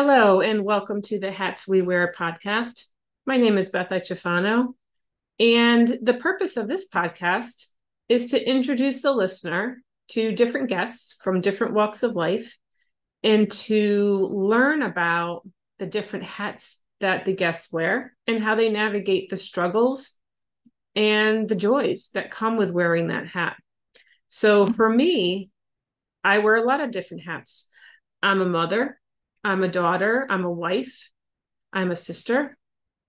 Hello, and welcome to the Hats We Wear podcast. My name is Beth Chifano, and the purpose of this podcast is to introduce the listener to different guests from different walks of life and to learn about the different hats that the guests wear and how they navigate the struggles and the joys that come with wearing that hat. So for me, I wear a lot of different hats. I'm a mother, I'm a daughter, I'm a wife, I'm a sister,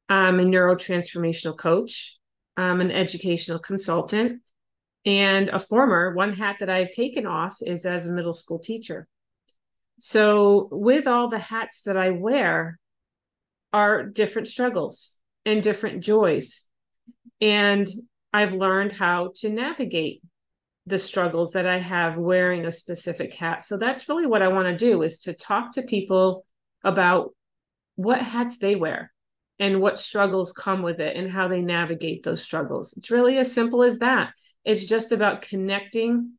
I'm a neurotransformational coach, I'm an educational consultant, and a former one hat that I've taken off is as a middle school teacher. So, with all the hats that I wear, are different struggles and different joys. And I've learned how to navigate the struggles that I have wearing a specific hat. So that's really what I want to do is to talk to people about what hats they wear and what struggles come with it and how they navigate those struggles. It's really as simple as that. It's just about connecting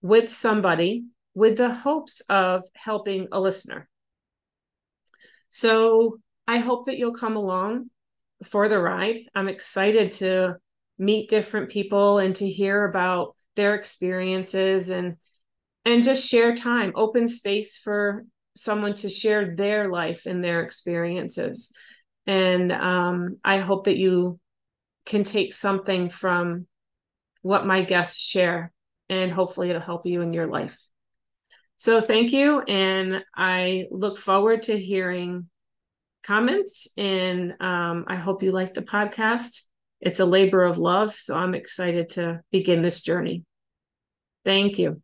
with somebody with the hopes of helping a listener. So I hope that you'll come along for the ride. I'm excited to meet different people and to hear about their experiences and and just share time open space for someone to share their life and their experiences and um, i hope that you can take something from what my guests share and hopefully it'll help you in your life so thank you and i look forward to hearing comments and um, i hope you like the podcast it's a labor of love. So I'm excited to begin this journey. Thank you.